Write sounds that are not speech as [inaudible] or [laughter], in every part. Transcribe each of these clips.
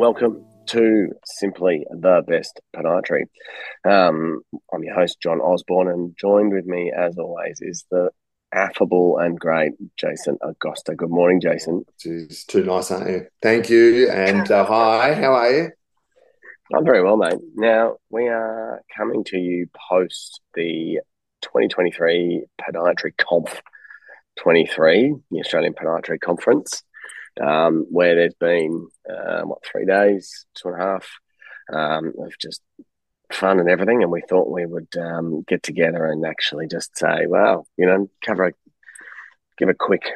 welcome to Simply the Best Podiatry. Um, I'm your host, John Osborne, and joined with me, as always, is the affable and great Jason Agosta. Good morning, Jason. It's too nice, aren't you? Thank you. And uh, hi, how are you? I'm very well, mate. Now, we are coming to you post the 2023 Podiatry Conf 23, the Australian Podiatry Conference um, where there's been uh, what three days, two and a half um, of just fun and everything, and we thought we would um, get together and actually just say, well, you know, cover, a, give a quick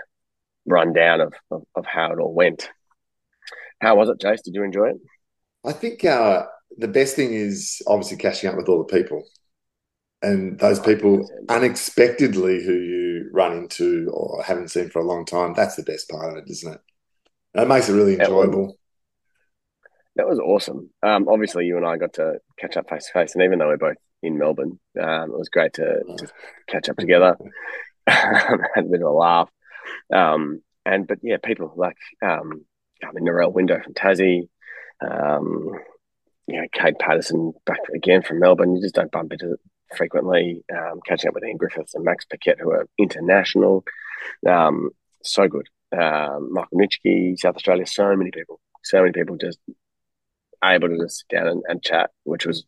rundown of, of, of how it all went. How was it, Jace? Did you enjoy it? I think uh, the best thing is obviously catching up with all the people and those people unexpectedly who you run into or haven't seen for a long time. That's the best part of it, isn't it? That makes it really enjoyable. That was awesome. Um, obviously, you and I got to catch up face to face, and even though we're both in Melbourne, um, it was great to just catch up together, [laughs] [laughs] had a bit of a laugh. Um, and but yeah, people like um, I mean, Narelle Window from Tassie, um, you know, Kate Patterson back again from Melbourne. You just don't bump into frequently. Um, catching up with Ian Griffiths and Max Paquette, who are international. Um, so good um, Michael Nitschke, South Australia, so many people, so many people just able to just sit down and, and chat, which was,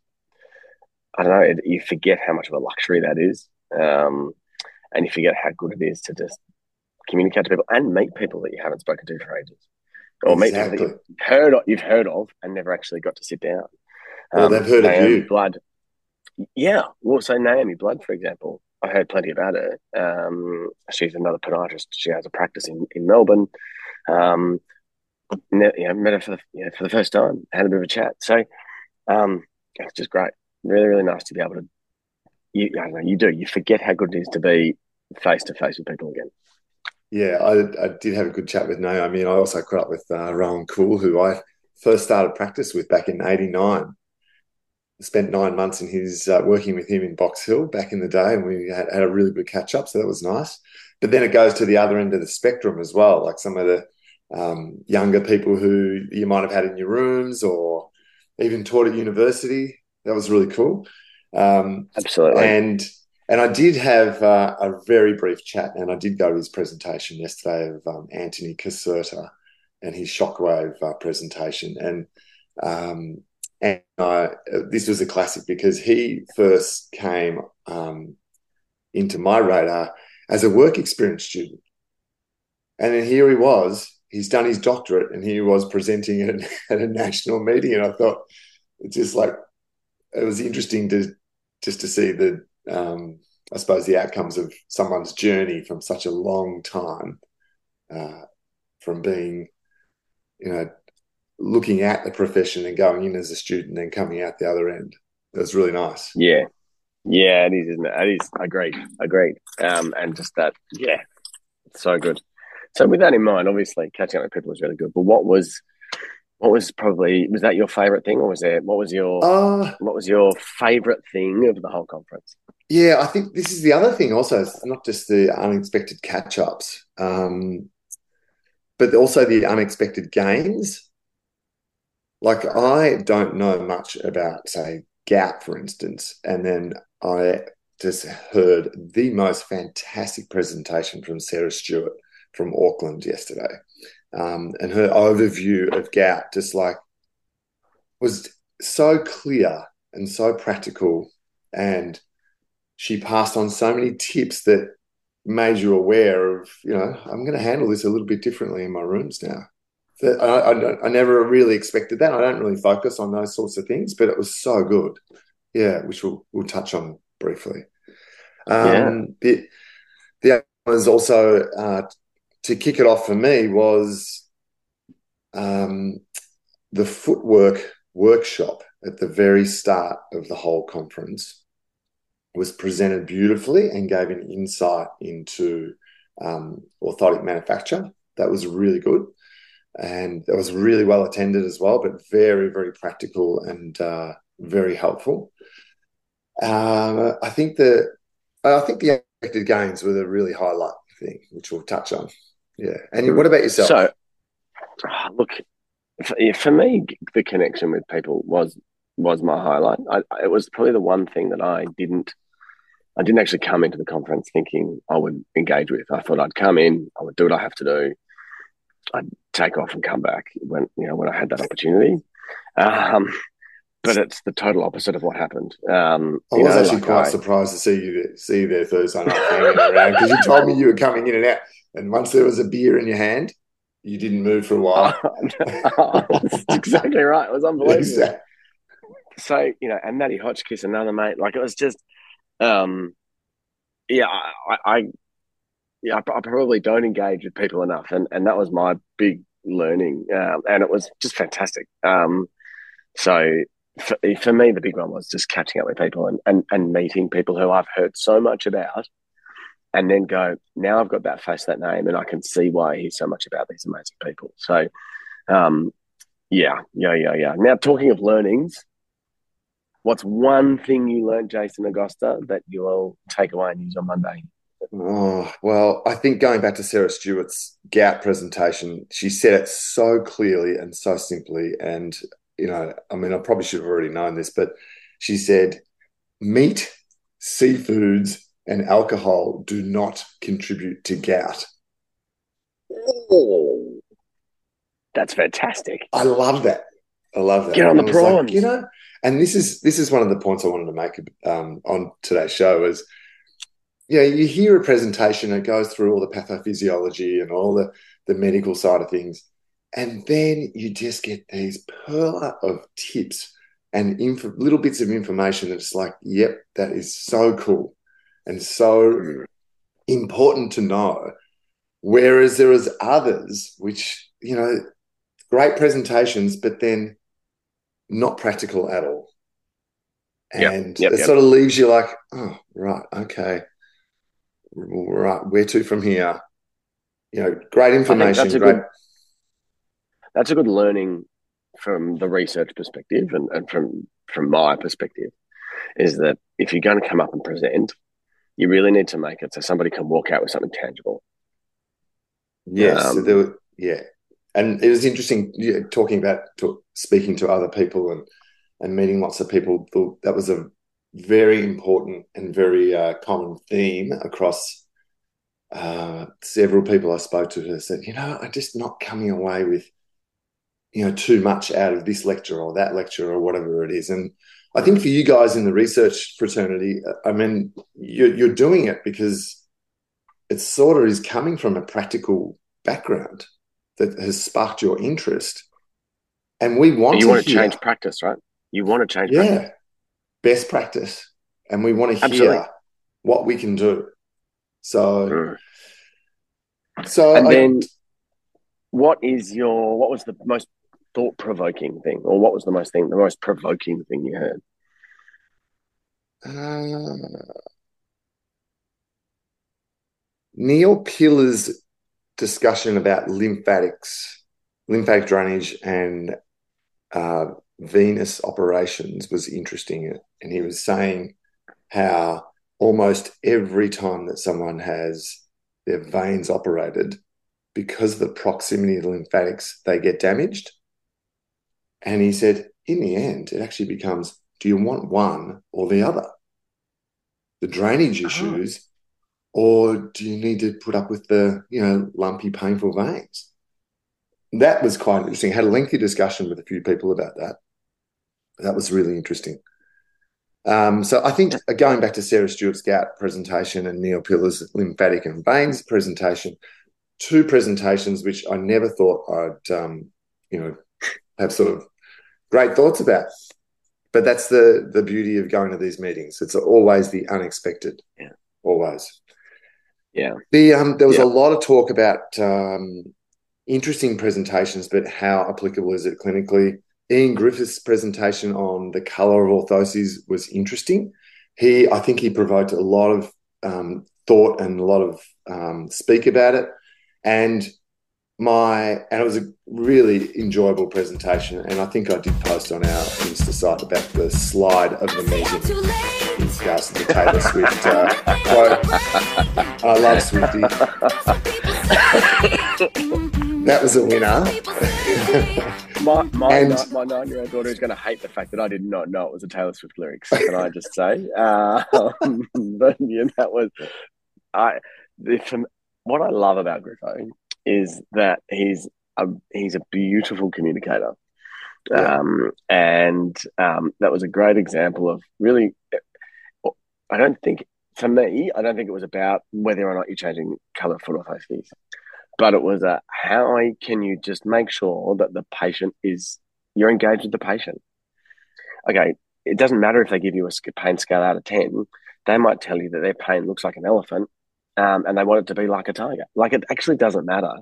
I don't know, it, you forget how much of a luxury that is. Um, and you forget how good it is to just communicate to people and meet people that you haven't spoken to for ages. Or exactly. meet people that you've heard, of, you've heard of and never actually got to sit down. Um, well, they've heard Naomi of you. Blood. Yeah. Well, so Naomi Blood, for example, I heard plenty about her. Um, she's another podiatrist. She has a practice in, in Melbourne. Um, met her for the, you know, for the first time, had a bit of a chat. So um, it's just great. Really, really nice to be able to. You, I don't know, you do. You forget how good it is to be face to face with people again. Yeah, I, I, did have a good chat with Naomi, mean, I also caught up with uh, Rowan Cool, who I first started practice with back in '89 spent nine months in his uh, working with him in Box Hill back in the day, and we had, had, a really good catch up. So that was nice. But then it goes to the other end of the spectrum as well, like some of the um, younger people who you might have had in your rooms or even taught at university. That was really cool. Um, Absolutely. And and I did have uh, a very brief chat, and I did go to his presentation yesterday of um, Anthony Caserta and his shockwave uh, presentation, and um, and uh, this was a classic because he first came um, into my radar as a work experience student. And then here he was, he's done his doctorate and he was presenting at, [laughs] at a national meeting. And I thought, it's just like, it was interesting to just to see the, um, I suppose, the outcomes of someone's journey from such a long time, uh, from being, you know, looking at the profession and going in as a student and coming out the other end. It was really nice. Yeah. Yeah, it is, isn't it? It is. Agreed. Agreed. Um, and just that, yeah, so good. So with that in mind, obviously catching up with people was really good. But what was, what was probably was that your favorite thing, or was there what was your uh, what was your favorite thing of the whole conference? Yeah, I think this is the other thing. Also, it's not just the unexpected catch ups, um, but also the unexpected gains like I don't know much about, say, gout, for instance, and then I just heard the most fantastic presentation from Sarah Stewart from Auckland yesterday, um, and her overview of gout just like was so clear and so practical, and she passed on so many tips that made you aware of, you know, I'm going to handle this a little bit differently in my rooms now. I, I, I, never really expected that. I don't really focus on those sorts of things, but it was so good. Yeah, which we'll we'll touch on briefly. Um, yeah. The the other was also uh, to kick it off for me was um, the footwork workshop at the very start of the whole conference was presented beautifully and gave an insight into um, orthotic manufacture. That was really good and it was really well attended as well, but very, very practical and uh, very helpful. Um, I think the I think the expected gains were the really highlight thing, which we'll touch on. Yeah, and what about yourself? So, ah, look, for, for me, the connection with people was was my highlight. I, it was probably the one thing that I didn't I didn't actually come into the conference thinking I would engage with. I thought I'd come in, I would do what I have to do, I'd take off and come back when you know when I had that opportunity. Um, but it's the total opposite of what happened. Um, I was know, actually like quite I, surprised to see you see you there Thursday night hanging around because you told me you were coming in and out, and once there was a beer in your hand, you didn't move for a while. [laughs] oh, that's exactly right. It was [laughs] unbelievable. Exactly. So you know, and Matty Hotchkiss, another mate, like it was just um, yeah, I, I yeah, I, I, probably don't engage with people enough, and and that was my big learning, um, and it was just fantastic. Um, so for, for me, the big one was just catching up with people and, and and meeting people who I've heard so much about, and then go now I've got that face, that name, and I can see why I hear so much about these amazing people. So, um, yeah, yeah, yeah, yeah. Now talking of learnings, What's one thing you learned, Jason Agosta, that you will take away and use on Monday? Oh, well, I think going back to Sarah Stewart's gout presentation, she said it so clearly and so simply. And, you know, I mean, I probably should have already known this, but she said, meat, seafoods, and alcohol do not contribute to gout. Oh, that's fantastic. I love that. I love that. Get on the prawns. Like, you know, and this is this is one of the points I wanted to make um, on today's show is, you know, you hear a presentation that goes through all the pathophysiology and all the the medical side of things, and then you just get these pearl of tips and inf- little bits of information that's like, yep, that is so cool and so important to know. Whereas there is others which, you know, great presentations, but then not practical at all. And yep, yep, it yep. sort of leaves you like, oh, right, okay. Right, where to from here? You know, great information. That's a, great... good, that's a good learning from the research perspective and, and from from my perspective is that if you're going to come up and present, you really need to make it so somebody can walk out with something tangible. Yes, um, so there were, yeah, and it was interesting talking about to, speaking to other people and and meeting lots of people. That was a very important and very uh, common theme across uh, several people I spoke to who said, you know, I'm just not coming away with, you know, too much out of this lecture or that lecture or whatever it is. And I think for you guys in the research fraternity, I mean, you're, you're doing it because it sort of is coming from a practical background that has sparked your interest. And we want you to want to hear, change practice, right? You want to change yeah, practice. Best practice. And we want to hear Absolutely. what we can do. So mm. so And I, then what is your what was the most thought provoking thing? Or what was the most thing the most provoking thing you heard? Uh, Neil Piller's discussion about lymphatics, lymphatic drainage, and uh, venous operations was interesting. And he was saying how almost every time that someone has their veins operated, because of the proximity of the lymphatics, they get damaged. And he said, in the end, it actually becomes do you want one or the other? The drainage oh. issues or do you need to put up with the you know lumpy painful veins that was quite interesting I had a lengthy discussion with a few people about that that was really interesting um, so I think uh, going back to Sarah Stewart's gout presentation and Neil Piller's lymphatic and veins presentation, two presentations which I never thought I'd um, you know have sort of great thoughts about. But that's the the beauty of going to these meetings. It's always the unexpected. Yeah. Always. Yeah. The um, there was yeah. a lot of talk about um, interesting presentations, but how applicable is it clinically? Ian Griffiths' presentation on the color of orthoses was interesting. He, I think, he provoked a lot of um, thought and a lot of um, speak about it. And my and it was a really enjoyable presentation. And I think I did post on our Insta site about the slide of the meeting in regards to the Taylor Swift uh, quote. [laughs] I love Swifty. [laughs] that was a winner. [laughs] my my, and, my nine year old daughter is going to hate the fact that I did not know it was a Taylor Swift lyrics. Can I just say? Uh, [laughs] [laughs] but yeah, that was I. The, what I love about Griffo is that he's a he's a beautiful communicator. Yeah. Um, and um, that was a great example of really. I don't think for me, I don't think it was about whether or not you're changing color foot or face but it was a how can you just make sure that the patient is you're engaged with the patient. Okay, it doesn't matter if they give you a pain scale out of ten; they might tell you that their pain looks like an elephant, um, and they want it to be like a tiger. Like it actually doesn't matter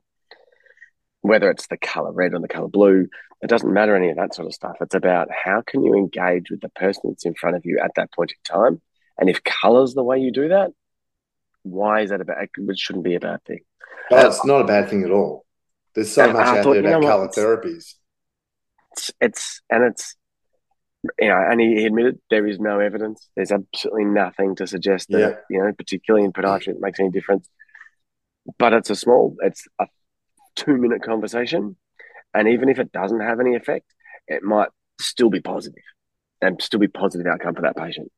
whether it's the color red or the color blue. It doesn't matter any of that sort of stuff. It's about how can you engage with the person that's in front of you at that point in time, and if color's the way you do that, why is that about? It shouldn't be a bad thing. It's not a bad thing at all. There's so much out thought, there about color therapies. It's, it's and it's you know, and he, admitted there is no evidence. There's absolutely nothing to suggest that yeah. you know, particularly in podiatry, it makes any difference. But it's a small, it's a two minute conversation, and even if it doesn't have any effect, it might still be positive and still be positive outcome for that patient.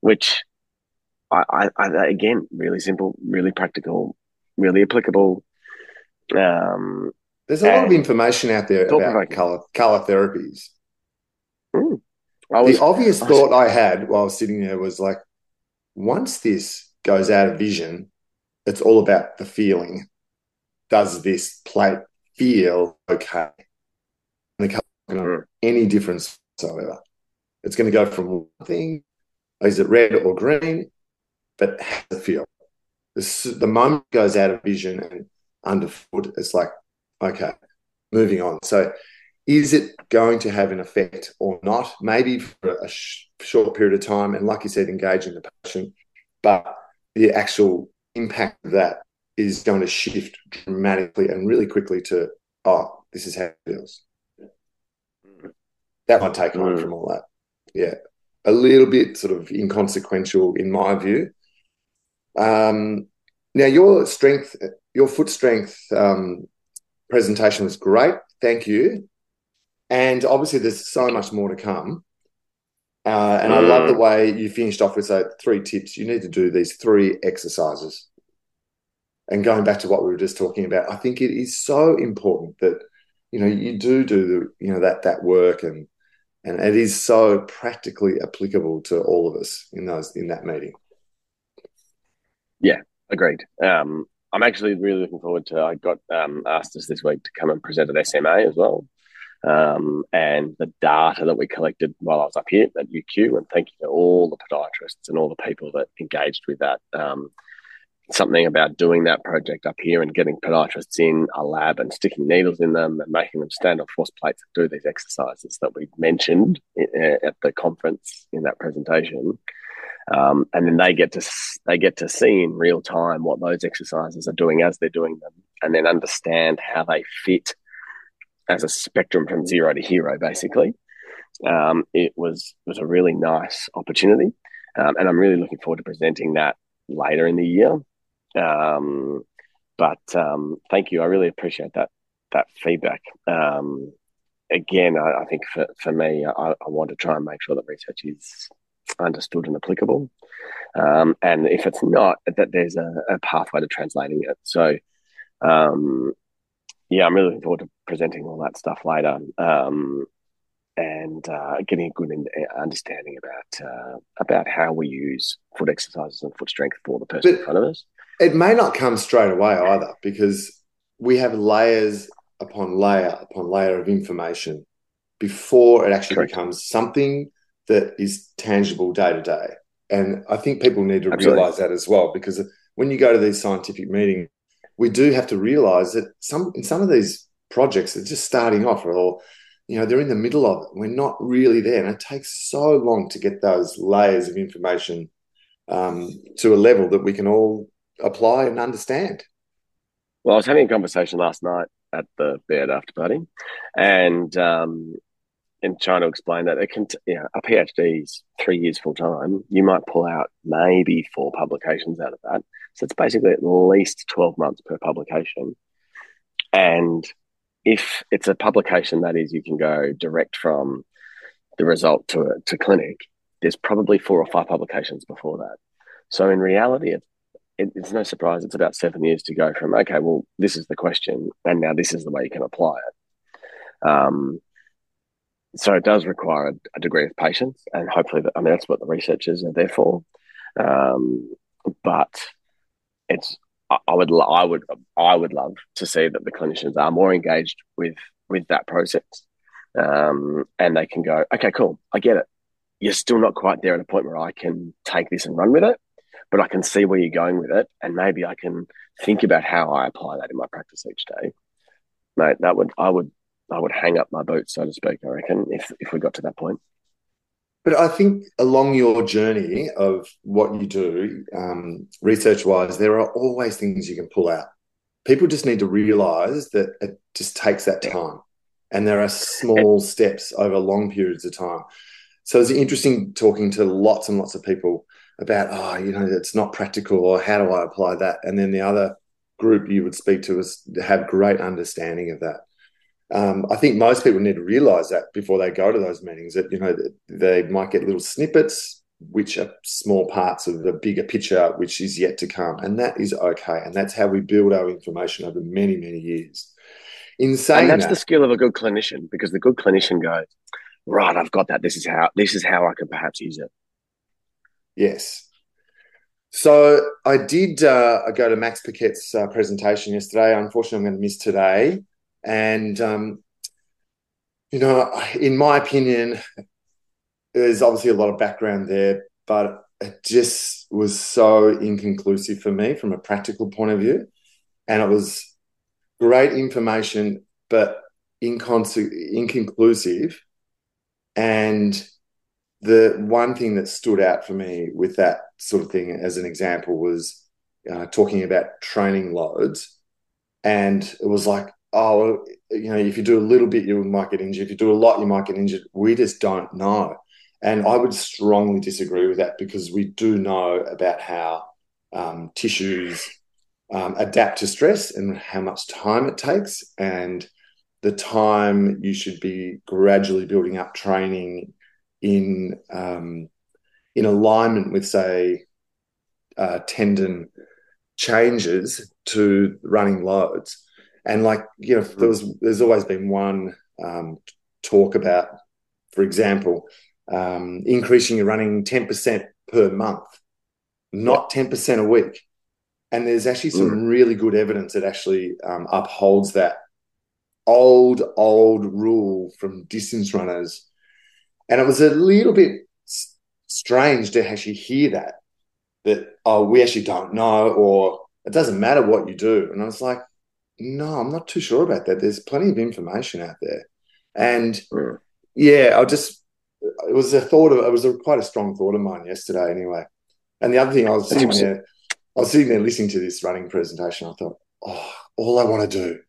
Which, I, I, I again, really simple, really practical, really applicable. Um, There's a lot of information out there about color, color therapies. Mm. Was, the obvious I was, thought I had while I was sitting there was like, once this goes out of vision, it's all about the feeling. Does this plate feel okay? And the color mm. any difference whatsoever. It's going to go from one thing, is it red or green? But how does it feel? The, the moment goes out of vision and underfoot, it's like, okay, moving on. So, is it going to have an effect or not? Maybe for a sh- short period of time, and like you said, engaging the patient, but the actual impact of that is going to shift dramatically and really quickly to, oh, this is how it feels. That might take home mm. from all that. Yeah. A little bit sort of inconsequential in my view, um, now, your strength, your foot strength um, presentation was great. Thank you. And obviously, there's so much more to come. Uh, and mm. I love the way you finished off with so three tips. You need to do these three exercises. And going back to what we were just talking about, I think it is so important that you know you do do the you know that that work and and it is so practically applicable to all of us in those in that meeting. Yeah, agreed. Um, I'm actually really looking forward to. I got um, asked us this week to come and present at SMA as well, um, and the data that we collected while I was up here at UQ. And thank you to all the podiatrists and all the people that engaged with that. Um, something about doing that project up here and getting podiatrists in a lab and sticking needles in them and making them stand on force plates and do these exercises that we mentioned at the conference in that presentation um, and then they get to they get to see in real time what those exercises are doing as they're doing them, and then understand how they fit as a spectrum from zero to hero. Basically, um, it was was a really nice opportunity, um, and I'm really looking forward to presenting that later in the year. Um, but um, thank you, I really appreciate that that feedback. Um, again, I, I, think for, for me, I, I want to try and make sure that research is understood and applicable. Um, and if it's not, that there's a, a, pathway to translating it. So, um, yeah, I'm really looking forward to presenting all that stuff later um, and uh, getting a good uh, understanding about uh, about how we use foot exercises and foot strength for the person but in front of us. It may not come straight away either because we have layers upon layer upon layer of information before it actually Correct. becomes something that is tangible day to day. And I think people need to Absolutely. realize that as well, because when you go to these scientific meetings, we do have to realize that some in some of these projects are just starting off or you know they're in the middle of it we're not really there and it takes so long to get those layers of information um, to a level that we can all apply and understand well i was having a conversation last night at the bed after party and um, and trying to explain that it can, know, a PhD is three years full time. You might pull out maybe four publications out of that. So it's basically at least 12 months per publication. And if it's a publication that is you can go direct from the result to to clinic, there's probably four or five publications before that. So in reality, it, it, it's no surprise it's about seven years to go from okay, well, this is the question, and now this is the way you can apply it. Um, so it does require a, degree of patience, and hopefully, I mean that's what the researchers are there for. Um, but it's I would I would I would love to see that the clinicians are more engaged with with that process, um, and they can go, okay, cool, I get it. You're still not quite there at a point where I can take this and run with it, but I can see where you're going with it, and maybe I can think about how I apply that in my practice each day. Mate, that would I would I would hang up my boots, so to speak. I reckon if if we got to that point. But I think along your journey of what you do, um, research wise, there are always things you can pull out. People just need to realize that it just takes that time. And there are small steps over long periods of time. So it's interesting talking to lots and lots of people about, oh, you know, it's not practical or how do I apply that? And then the other group you would speak to is have great understanding of that um, I think most people need to realize that before they go to those meetings that you know they might get little snippets which are small parts of the bigger picture which is yet to come and that is okay and that's how we build our information over many many years. In saying and that's that, the skill of a good clinician because the good clinician goes right i've got that. This is how this is how i can perhaps use it. Yes. So i did uh, go to max paquette's uh, presentation yesterday. Unfortunately i'm going to miss today and, um, you know, in my opinion, there's obviously a lot of background there, but it just was so inconclusive for me from a practical point of view. And it was great information, but inconclusive. And the one thing that stood out for me with that sort of thing as an example was uh, talking about training loads. And it was like, oh, you know, if you do a little bit, you might get injured. If you do a lot, you might get injured. We just don't know. And I would strongly disagree with that because we do know about how um, tissues um, adapt to stress and how much time it takes. And the time you should be gradually building up training in um, in alignment with, say, uh, tendon changes to running loads. And like you know, there was there's always been one um, talk about, for example, um, increasing your running ten percent per month, not ten percent a week. And there's actually some mm. really good evidence that actually um, upholds that old old rule from distance runners. And it was a little bit strange to actually hear that that oh we actually don't know or it doesn't matter what you do. And I was like, no, I'm not too sure about that. There's plenty of information out there, and mm. yeah, I just it was a thought of it was a, quite a strong thought of mine yesterday. Anyway, and the other thing I was sitting there, I was sitting there listening to this running presentation. I thought, oh, all I want to do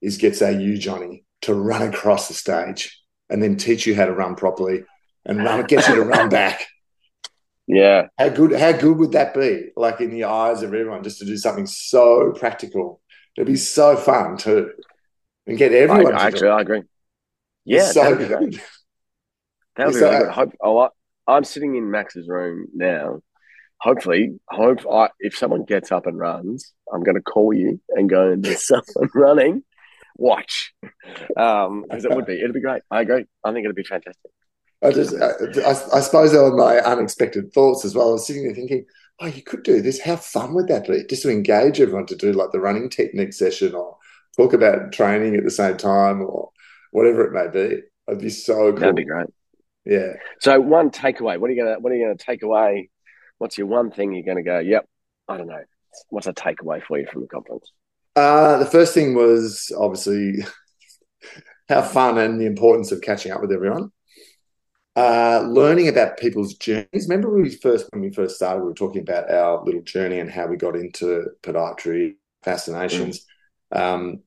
is get say you Johnny to run across the stage and then teach you how to run properly and run [laughs] get you to run back. Yeah. How good how good would that be? Like in the eyes of everyone, just to do something so practical It'd be so fun too, and get everyone. I, actually, I agree. Yeah, so that'd be great. That'd be really good. Hope, oh, I, am sitting in Max's room now. Hopefully, hope I, if someone gets up and runs, I'm going to call you and go and there's [laughs] someone running. Watch, because um, it would be it'd be great. I agree. I think it'd be fantastic. I just, I, I, I suppose, they were my unexpected thoughts as well. I was sitting there thinking, oh, you could do this. How fun would that be? Just to engage everyone to do like the running technique session or talk about training at the same time or whatever it may be. It'd be so cool. That'd be great. Yeah. So one takeaway. What are you gonna What are you gonna take away? What's your one thing you're gonna go? Yep. I don't know. What's a takeaway for you from the conference? Uh, the first thing was obviously [laughs] how fun and the importance of catching up with everyone uh, learning about people's journeys. Remember, we first when we first started, we were talking about our little journey and how we got into podiatry fascinations. Mm. Um,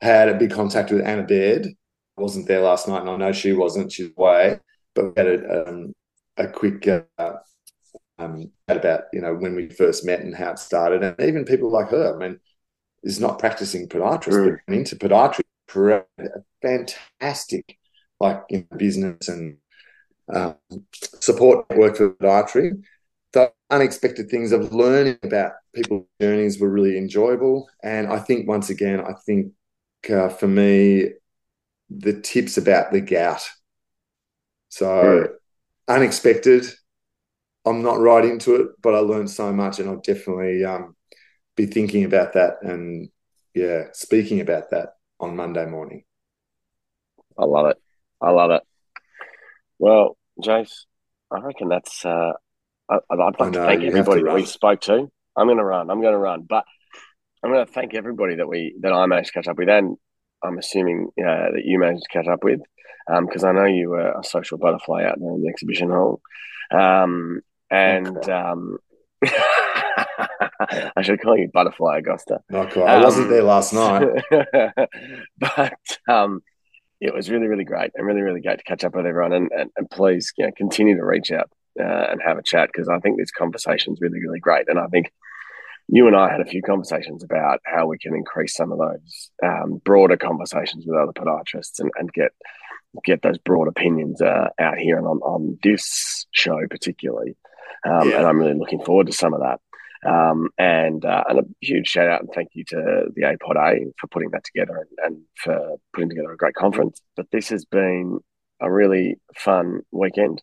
had a big contact with Anna Baird. wasn't there last night, and I know she wasn't. She's away, but we had a, um, a quick uh, um, about you know when we first met and how it started, and even people like her. I mean, is not practicing podiatrist, mm. but into podiatry a fantastic, like in business and um, support network for podiatry. The unexpected things of learning about people's journeys were really enjoyable, and I think once again, I think uh, for me, the tips about the gout. So unexpected. I'm not right into it, but I learned so much, and I'll definitely um, be thinking about that and yeah, speaking about that on Monday morning. I love it. I love it. Well, Jace, I reckon that's. Uh, I, would like to thank everybody to that we spoke to. I'm going to run. I'm going to run, but I'm going to thank everybody that we that I managed to catch up with, and I'm assuming uh, that you managed to catch up with, because um, I know you were a social butterfly out there in the exhibition hall, um, and okay. um, [laughs] I should call you Butterfly Agosta. Not quite. I wasn't there last night, [laughs] but um, it was really, really great and really, really great to catch up with everyone. And, and, and please, you know, continue to reach out uh, and have a chat because I think this conversation is really, really great. And I think you and I had a few conversations about how we can increase some of those um, broader conversations with other podiatrists and, and get get those broad opinions uh, out here and on, on this show particularly. Um, yeah. And I'm really looking forward to some of that. Um, and uh, and a huge shout out and thank you to the APodA for putting that together and, and, for putting together a great conference. But this has been a really fun weekend.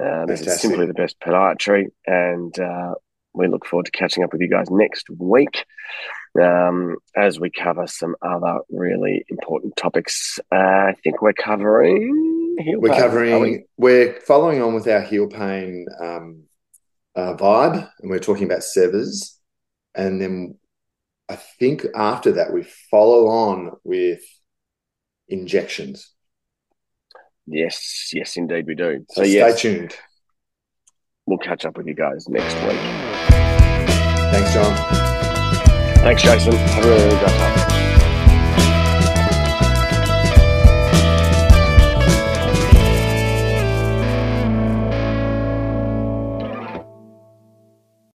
Uh, this is simply the best podiatry, and uh, we look forward to catching up with you guys next week um, as we cover some other really important topics. Uh, I think we're covering. we're pain, covering. We? are following on with our heel pain um, uh, vibe, and we're talking about Sever's, and then I think after that we follow on with injections. Yes, yes, indeed we do. So, so stay yes, tuned. We'll catch up with you guys next week. Thanks, John. Thanks, Jason. Have a really great time.